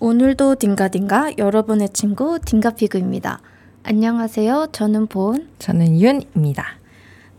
오늘도 딩가딩가 여러분의 친구 딩가피그입니다. 안녕하세요. 저는 본. 저는 윤입니다.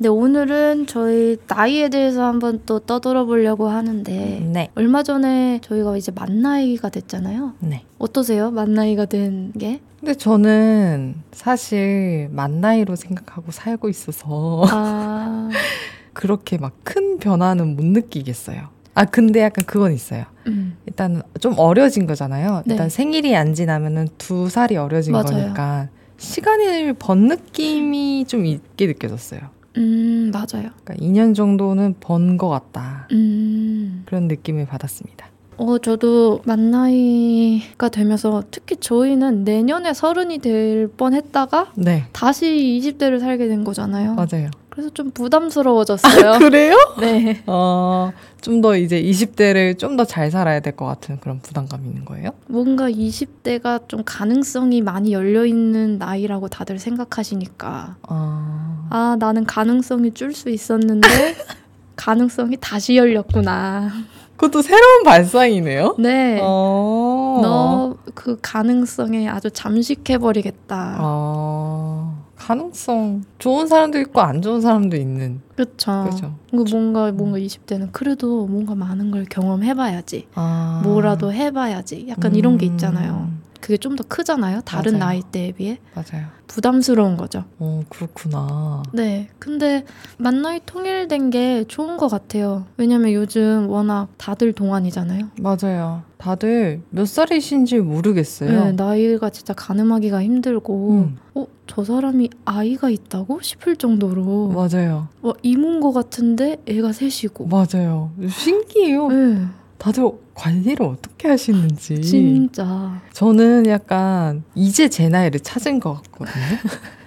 네, 오늘은 저희 나이에 대해서 한번 또 떠들어 보려고 하는데 네. 얼마 전에 저희가 이제 만 나이가 됐잖아요. 네. 어떠세요? 만 나이가 된 게? 근데 저는 사실 만 나이로 생각하고 살고 있어서 아, 그렇게 막 큰 변화는 못 느끼겠어요. 아 근데 약간 그건 있어요. 음, 일단 좀 어려진 거잖아요. 네. 일단 생일이 안 지나면은 두 살이 어려진 맞아요. 거니까 시간을 번 느낌이 좀 있게 느껴졌어요. 음, 맞아요. 그러니까 2년 정도는 번 것 같다. 음, 그런 느낌을 받았습니다. 어, 저도 만 나이가 되면서 특히 저희는 내년에 서른이 될 뻔 했다가 네, 다시 20대를 살게 된 거잖아요. 맞아요. 그래서 좀 부담스러워졌어요. 그래요? 네. 어, 좀 더 이제 20대를 좀 더 잘 살아야 될 것 같은 그런 부담감이 있는 거예요? 뭔가 20대가 좀 가능성이 많이 열려 있는 나이라고 다들 생각하시니까 어, 아, 나는 가능성이 줄 수 있었는데 가능성이 다시 열렸구나. 그것도 새로운 발상이네요. 네. 어, 너그 가능성에 아주 잠식해 버리겠다. 어, 가능성 좋은 사람도 있고 안 좋은 사람도 있는 그렇죠. 그죠? 뭔가 뭔가 20대는 그래도 뭔가 많은 걸 경험해 봐야지. 아, 뭐라도 해 봐야지. 약간 이런 게 있잖아요. 음, 그게 좀 더 크잖아요. 다른 맞아요. 나이대에 비해. 맞아요. 부담스러운 거죠. 어, 그렇구나. 네. 근데 만나이 통일된 게 좋은 것 같아요. 왜냐면 요즘 워낙 다들 동안이잖아요. 맞아요. 다들 몇 살이신지 모르겠어요. 네, 나이가 진짜 가늠하기가 힘들고, 음, 어, 저 사람이 아이가 있다고 싶을 정도로, 맞아요. 와, 이모인 것 같은데 애가 셋이고. 맞아요. 신기해요. 네, 다들 관리를 어떻게 하시는지. 진짜. 저는 약간 이제 제 나이를 찾은 것 같거든요.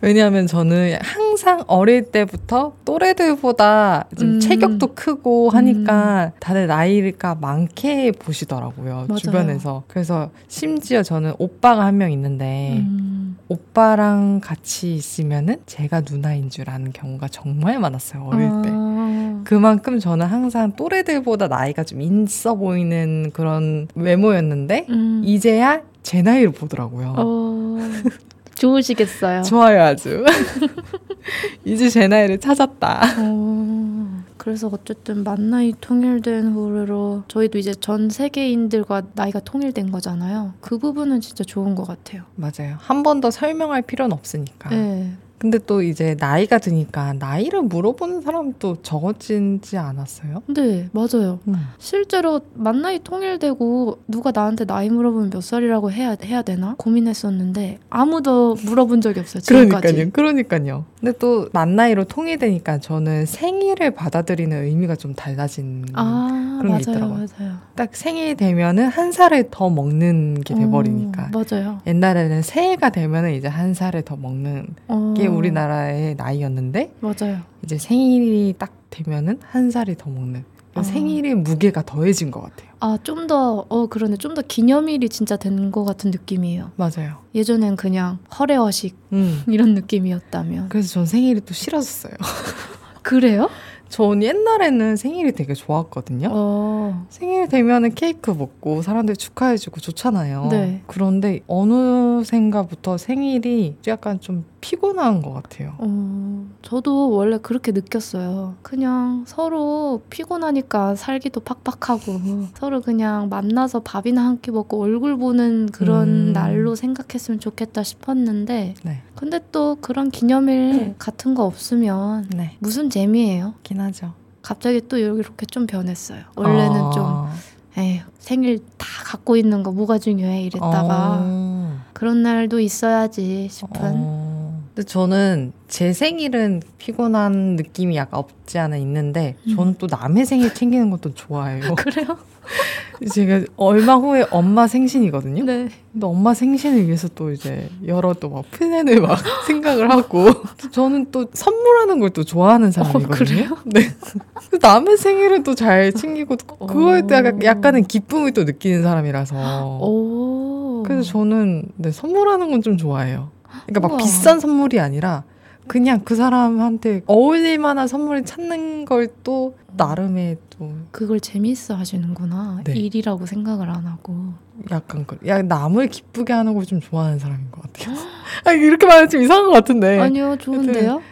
왜냐하면 저는 항상 어릴 때부터 또래들보다 좀 음. 체격도 크고 하니까 다들 나이가 많게 보시더라고요. 맞아요. 주변에서. 그래서 심지어 저는 오빠가 한 명 있는데 음, 오빠랑 같이 있으면은 제가 누나인 줄 아는 경우가 정말 많았어요. 어릴 때. 아, 그만큼 저는 항상 또래들보다 나이가 좀 있어 보이는 그런 외모였는데 음, 이제야 제 나이를 보더라고요. 어, 좋으시겠어요. 좋아요 아주. 이제 제 나이를 찾았다. 어, 그래서 어쨌든 만나이 통일된 후로 저희도 이제 전 세계인들과 나이가 통일된 거잖아요. 그 부분은 진짜 좋은 것 같아요. 맞아요. 한 번 더 설명할 필요는 없으니까. 네. 근데 또 이제 나이가 드니까 나이를 물어보는 사람도 적어지지 않았어요? 네, 맞아요. 음. 실제로 만나이 통일되고 누가 나한테 나이 물어보면 몇 살이라고 해야 해야 되나 고민했었는데 아무도 물어본 적이 없어요. 지금까지. 그러니까요. 그러니까요. 근데 또 만 나이로 통일되니까 저는 생일을 받아들이는 의미가 좀 달라진 아, 그런 게 맞아요, 있더라고요. 맞아요. 딱 생일 되면은 한 살을 더 먹는 게 돼버리니까. 어, 맞아요. 옛날에는 새해가 되면은 이제 한 살을 더 먹는 어, 게 우리나라의 나이였는데 맞아요. 이제 생일이 딱 되면은 한 살이 더 먹는 아. 생일의 무게가 더해진 것 같아요. 아, 좀 더, 어, 그러네. 좀 더 기념일이 진짜 된 것 같은 느낌이에요. 맞아요. 예전엔 그냥 허례허식 음. 이런 느낌이었다면. 그래서 전 생일이 또 싫어졌어요. 그래요? 전 옛날에는 생일이 되게 좋았거든요. 어, 생일 되면은 케이크 먹고 사람들 축하해주고 좋잖아요. 네. 그런데 어느샌가부터 생일이 약간 좀 피곤한 것 같아요. 어, 저도 원래 그렇게 느꼈어요. 그냥 서로 피곤하니까 살기도 팍팍하고 서로 그냥 만나서 밥이나 한 끼 먹고 얼굴 보는 그런 음. 날로 생각했으면 좋겠다 싶었는데 네. 근데 또 그런 기념일 같은 거 없으면 네. 무슨 재미예요? 긴 하죠. 갑자기 또 이렇게 좀 변했어요. 원래는 아. 좀 에휴, 생일 다 갖고 있는 거 뭐가 중요해 이랬다가 어. 그런 날도 있어야지 싶은 어. 근데 저는 제 생일은 피곤한 느낌이 약간 없지 않아 있는데 음. 저는 또 남의 생일 챙기는 것도 좋아해요. 그래요? 제가 얼마 후에 엄마 생신이거든요. 네. 근데 엄마 생신을 위해서 또 이제 여러 또 막 플랜을 막 생각을 하고 저는 또 선물하는 걸 또 좋아하는 사람이거든요. 그래요? 네. 남의 생일은 또 잘 챙기고 그거에 또 약간, 오. 약간은 기쁨을 또 느끼는 사람이라서 오. 그래서 저는 네, 선물하는 건 좀 좋아해요. 그러니까 막 우와. 비싼 선물이 아니라 그냥 그 사람한테 어울릴 만한 선물을 찾는 걸 또 나름의 또 그걸 재미있어 하시는구나. 네. 일이라고 생각을 안 하고. 약간 그, 야 남을 기쁘게 하는 걸 좀 좋아하는 사람인 것 같아요. 아 이렇게 말하면 좀 이상한 것 같은데. 아니요, 좋은데요?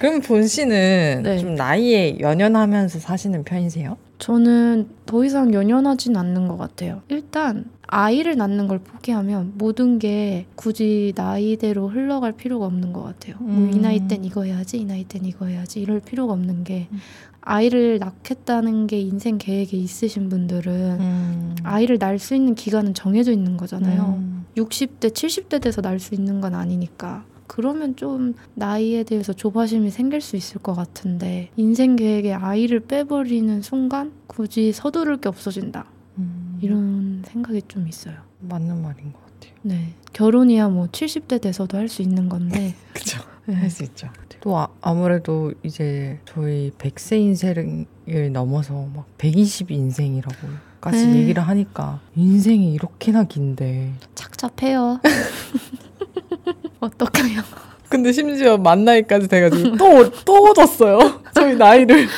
그럼 본 씨는 네. 좀 나이에 연연하면서 사시는 편이세요? 저는 더 이상 연연하진 않는 것 같아요. 일단 아이를 낳는 걸 포기하면 모든 게 굳이 나이대로 흘러갈 필요가 없는 것 같아요. 뭐이 음. 나이 땐 이거 해야지, 이 나이 땐 이거 해야지 이럴 필요가 없는 게 음. 아이를 낳겠다는 게 인생 계획에 있으신 분들은 음. 아이를 낳을 수 있는 기간은 정해져 있는 거잖아요. 음. 60대, 70대 돼서 낳을 수 있는 건 아니니까. 그러면 좀 나이에 대해서 조바심이 생길 수 있을 것 같은데 인생 계획에 아이를 빼버리는 순간 굳이 서두를 게 없어진다. 음. 이런 생각이 좀 있어요. 맞는 말인 것 같아요. 네. 결혼이야 뭐 70대 돼서도 할 수 있는 건데. 그죠. 네. 할수 있죠. 또 아, 아무래도 이제 저희 100세 인생을 넘어서 막 120 인생이라고 까지 네. 얘기를 하니까 인생이 이렇게나 긴데. 착잡해요. 어떡해요. 근데 심지어 만 나이까지 돼가지고 또, 또 졌어요. 저희 나이를.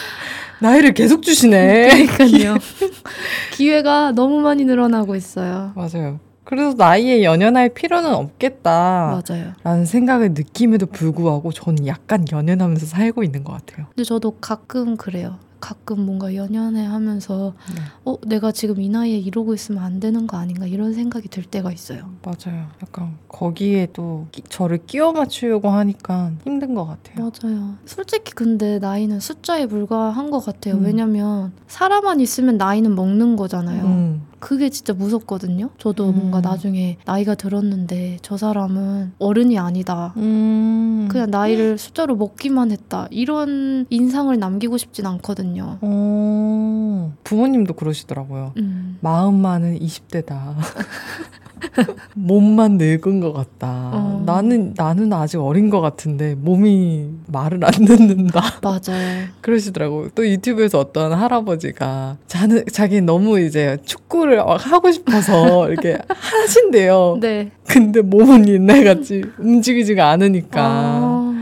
나이를 계속 주시네. 그러니까요. 기회가 너무 많이 늘어나고 있어요. 맞아요. 그래서 나이에 연연할 필요는 없겠다. 맞아요. 라는 생각을 느낌에도 불구하고 저는 약간 연연하면서 살고 있는 것 같아요. 근데 저도 가끔 그래요. 가끔 뭔가 연연해 하면서 네. 어 내가 지금 이 나이에 이러고 있으면 안 되는 거 아닌가 이런 생각이 들 때가 있어요. 맞아요. 약간 거기에 또 끼- 저를 끼워 맞추려고 하니까 힘든 것 같아요. 맞아요. 솔직히 근데 나이는 숫자에 불과한 것 같아요. 음. 왜냐면 사람만 있으면 나이는 먹는 거잖아요. 음. 그게 진짜 무섭거든요. 저도 음. 뭔가 나중에 나이가 들었는데 저 사람은 어른이 아니다. 음. 그냥 나이를 숫자로 먹기만 했다. 이런 인상을 남기고 싶진 않거든요. 어, 부모님도 그러시더라고요. 음. 마음만은 20대다. 몸만 늙은 것 같다. 어. 나는 나는 아직 어린 것 같은데 몸이 말을 안 듣는다. 맞아요. 그러시더라고요. 또 유튜브에서 어떤 할아버지가 자는 자기 너무 이제 축구를 막 하고 싶어서 이렇게 하신대요. 네. 근데 몸은 옛날같이 움직이지가 않으니까 아,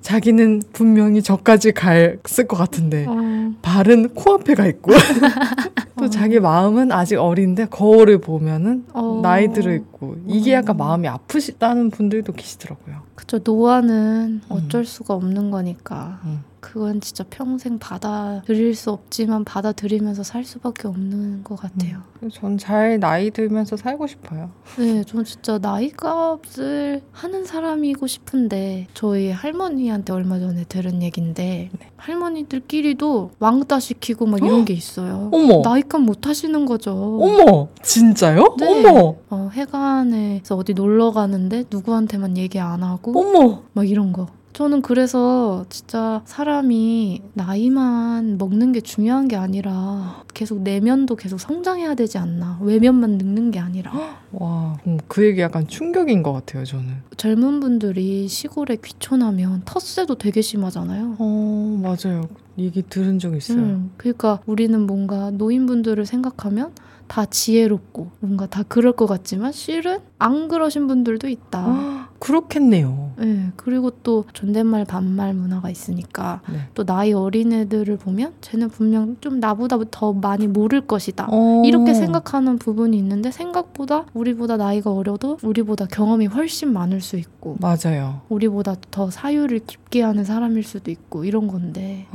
자기는 분명히 저까지 갔을 것 같은데 어. 발은 코앞에 가 있고 또 어. 자기 마음은 아직 어린데 거울을 보면은 어. 나이 들어 있고 이게 약간 음. 마음이 아프시다는 분들도 계시더라고요. 그쵸. 노화는 어쩔 수가 없는 거니까. 음. 그건 진짜 평생 받아들일 수 없지만 받아들이면서 살 수밖에 없는 것 같아요. 전잘 나이 들면서 살고 싶어요. 네, 저는 진짜 나이 값을 하는 사람이고 싶은데 저희 할머니한테 얼마 전에 들은 얘긴데 네. 할머니들끼리도 왕따 시키고 막 이런 게 있어요. 어머, 나이값 못 하시는 거죠. 어머, 진짜요? 네. 어머, 어, 해관에서 어디 놀러 가는데 누구한테만 얘기 안 하고 어머. 막 이런 거. 저는 그래서 진짜 사람이 나이만 먹는 게 중요한 게 아니라 계속 내면도 계속 성장해야 되지 않나. 외면만 늙는 게 아니라. 와, 음, 그 얘기 약간 충격인 것 같아요, 저는. 젊은 분들이 시골에 귀촌하면 텃세도 되게 심하잖아요. 어, 맞아요. 얘기 들은 적 있어요. 음, 그러니까 우리는 뭔가 노인분들을 생각하면 다 지혜롭고 뭔가 다 그럴 것 같지만 실은 안 그러신 분들도 있다. 아, 그렇겠네요. 네, 그리고 또 존댓말 반말 문화가 있으니까 네. 또 나이 어린 애들을 보면 쟤는 분명 좀 나보다 더 많이 모를 것이다. 어. 이렇게 생각하는 부분이 있는데 생각보다 우리보다 나이가 어려도 우리보다 경험이 훨씬 많을 수 있고 맞아요. 우리보다 더 사유를 깊게 하는 사람일 수도 있고 이런 건데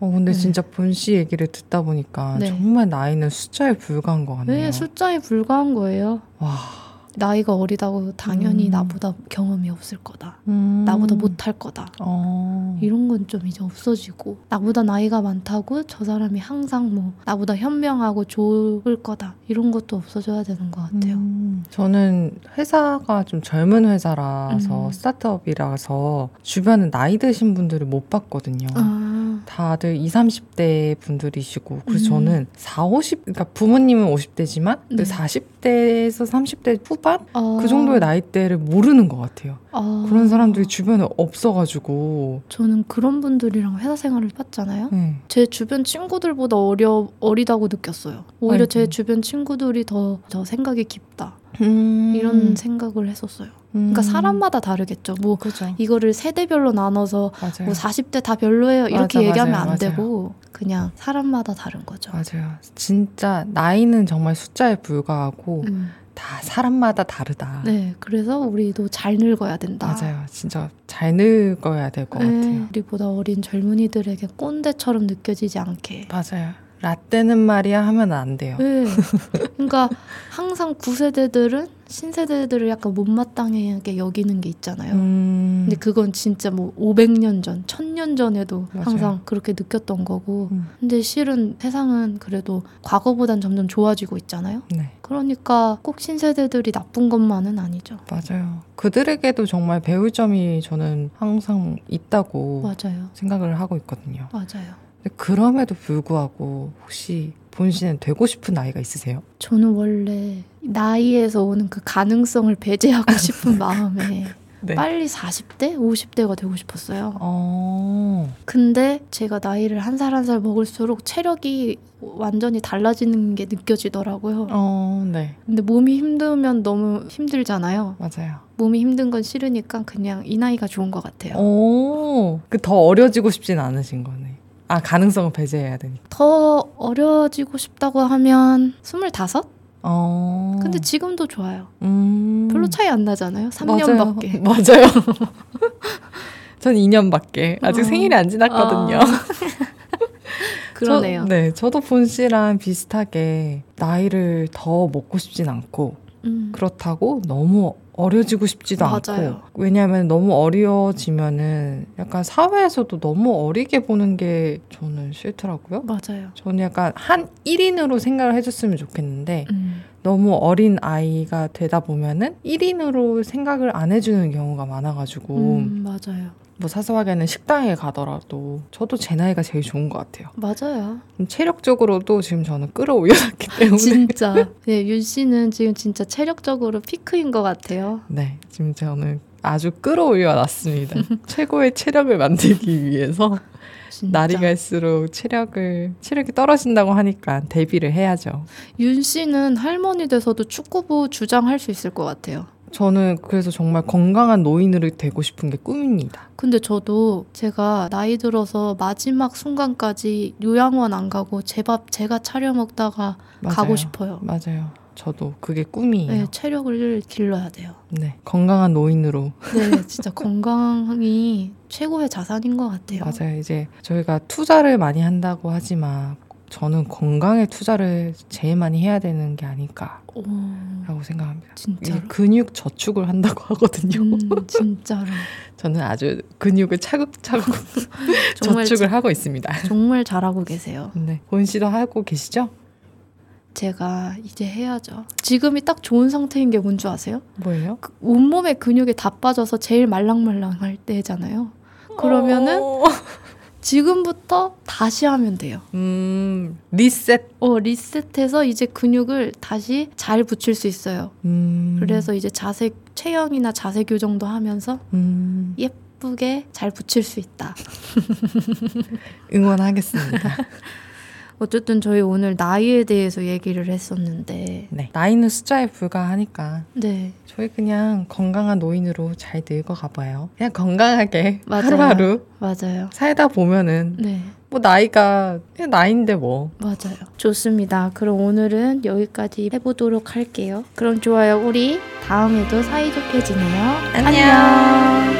어, 근데 네. 진짜 본 씨 얘기를 듣다 보니까 네. 정말 나이는 숫자에 불과한 것 같네요. 왜 숫자에 불과한 거예요? 와. 나이가 어리다고 당연히 음. 나보다 경험이 없을 거다. 음. 나보다 못할 거다. 어. 이런 건 좀 이제 없어지고 나보다 나이가 많다고 저 사람이 항상 뭐 나보다 현명하고 좋을 거다 이런 것도 없어져야 되는 것 같아요. 음, 저는 회사가 좀 젊은 회사라서 음. 스타트업이라서 주변에 나이 드신 분들을 못 봤거든요. 아, 다들 20, 30대 분들이시고 그래서 음. 저는 4, 50 그러니까 부모님은 50대지만 그 네. 40대에서 30대 후반 아, 그 정도의 나이대를 모르는 것 같아요. 아, 그런 사람들이 주변에 없어가지고 저는 그런 분들이랑 회사 생활을 봤잖아요. 네. 제 주변 친구들보다 어려 어리다고 느꼈어요. 오히려 아이고. 제 주변 친구들이 더저 생각이 깊다. 음. 이런 생각을 했었어요. 그러니까 음. 사람마다 다르겠죠. 뭐 그죠. 이거를 세대별로 나눠서 맞아요. 뭐 40대 다 별로예요 이렇게 맞아, 얘기하면 맞아요, 안 맞아요. 되고 그냥 사람마다 다른 거죠. 맞아요. 진짜 나이는 정말 숫자에 불과하고 음. 다 사람마다 다르다. 네, 그래서 우리도 잘 늙어야 된다. 맞아요. 진짜 잘 늙어야 될것 네, 같아요. 우리보다 어린 젊은이들에게 꼰대처럼 느껴지지 않게. 맞아요. 라떼는 말이야 하면 안 돼요. 네. 그러니까 항상 9세대들은 신세대들을 약간 못마땅하게 여기는 게 있잖아요. 음. 근데 그건 진짜 뭐 500년 전, 1000년 전에도 맞아요. 항상 그렇게 느꼈던 거고. 음. 근데 실은 세상은 그래도 과거보단 점점 좋아지고 있잖아요. 네, 그러니까 꼭 신세대들이 나쁜 것만은 아니죠. 맞아요. 그들에게도 정말 배울 점이 저는 항상 있다고 맞아요. 생각을 하고 있거든요. 맞아요. 그럼에도 불구하고 혹시 본신은 되고 싶은 나이가 있으세요? 저는 원래 나이에서 오는 그 가능성을 배제하고 싶은 마음에 네. 빨리 40대, 50대가 되고 싶었어요. 어, 근데 제가 나이를 한살 한 살 먹을수록 체력이 완전히 달라지는 게 느껴지더라고요. 어, 네, 근데 몸이 힘들면 너무 힘들잖아요. 맞아요. 몸이 힘든 건 싫으니까 그냥 이 나이가 좋은 것 같아요. 오, 그 더 어려지고 싶진 않으신 거네. 아, 가능성을 배제해야 되니까. 더 어려지고 싶다고 하면 25? 어. 근데 지금도 좋아요. 음. 별로 차이 안 나잖아요. 3년밖에. 맞아요. 맞아요. 전 2년밖에 아직 어. 생일이 안 지났거든요. 아. 그러네요. 저, 네, 저도 본 씨랑 비슷하게 나이를 더 먹고 싶진 않고 음. 그렇다고 너무 어려지고 싶지도 맞아요. 않고 왜냐하면 너무 어려지면은 약간 사회에서도 너무 어리게 보는 게 저는 싫더라고요. 맞아요. 저는 약간 한 1인으로 생각을 해줬으면 좋겠는데 음. 너무 어린 아이가 되다 보면은 1인으로 생각을 안 해주는 경우가 많아가지고 음, 맞아요. 뭐 사소하게는 식당에 가더라도 저도 제 나이가 제일 좋은 것 같아요. 맞아요. 좀 체력적으로도 지금 저는 끌어올려놨기 때문에 진짜. 네, 윤 씨는 지금 진짜 체력적으로 피크인 것 같아요. 네 지금 저는 아주 끌어올려놨습니다. 최고의 체력을 만들기 위해서 진짜. 날이 갈수록 체력을 체력이 떨어진다고 하니까 대비를 해야죠. 윤 씨는 할머니 돼서도 축구부 주장할 수 있을 것 같아요. 저는 그래서 정말 건강한 노인으로 되고 싶은 게 꿈입니다. 근데 저도 제가 나이 들어서 마지막 순간까지 요양원 안 가고 제 밥 제가 차려 먹다가 맞아요. 가고 싶어요. 맞아요. 저도 그게 꿈이에요. 네, 체력을 길러야 돼요. 네, 건강한 노인으로 네, 진짜 건강이 최고의 자산인 것 같아요. 맞아요. 이제 저희가 투자를 많이 한다고 하지만 저는 건강에 투자를 제일 많이 해야 되는 게 아닐까라고 오, 생각합니다. 이 진짜로. 근육 저축을 한다고 하거든요. 음, 진짜로. 저는 아주 근육을 차곡차곡 저축을 하고 있습니다. 정말 잘하고 계세요. 네, 본 씨도 하고 계시죠? 제가 이제 해야죠. 지금이 딱 좋은 상태인 게 뭔 줄 아세요? 뭐예요? 그 온몸에 근육이 다 빠져서 제일 말랑말랑할 때잖아요. 그러면은 어. 지금부터 다시 하면 돼요. 음, 리셋. 어, 리셋해서 이제 근육을 다시 잘 붙일 수 있어요. 음, 그래서 이제 자세, 체형이나 자세 교정도 하면서 음, 예쁘게 잘 붙일 수 있다. 응원하겠습니다. 어쨌든 저희 오늘 나이에 대해서 얘기를 했었는데, 네, 나이는 숫자에 불과하니까 네. 저희 그냥 건강한 노인으로 잘 늙어가 봐요. 그냥 건강하게 맞아요. 하루하루 맞아요. 살다 보면은 네. 뭐 나이가 그냥 나이인데 뭐. 맞아요. 좋습니다. 그럼 오늘은 여기까지 해보도록 할게요. 그럼 좋아요. 우리 다음에도 사이좋게 지내요. 안녕.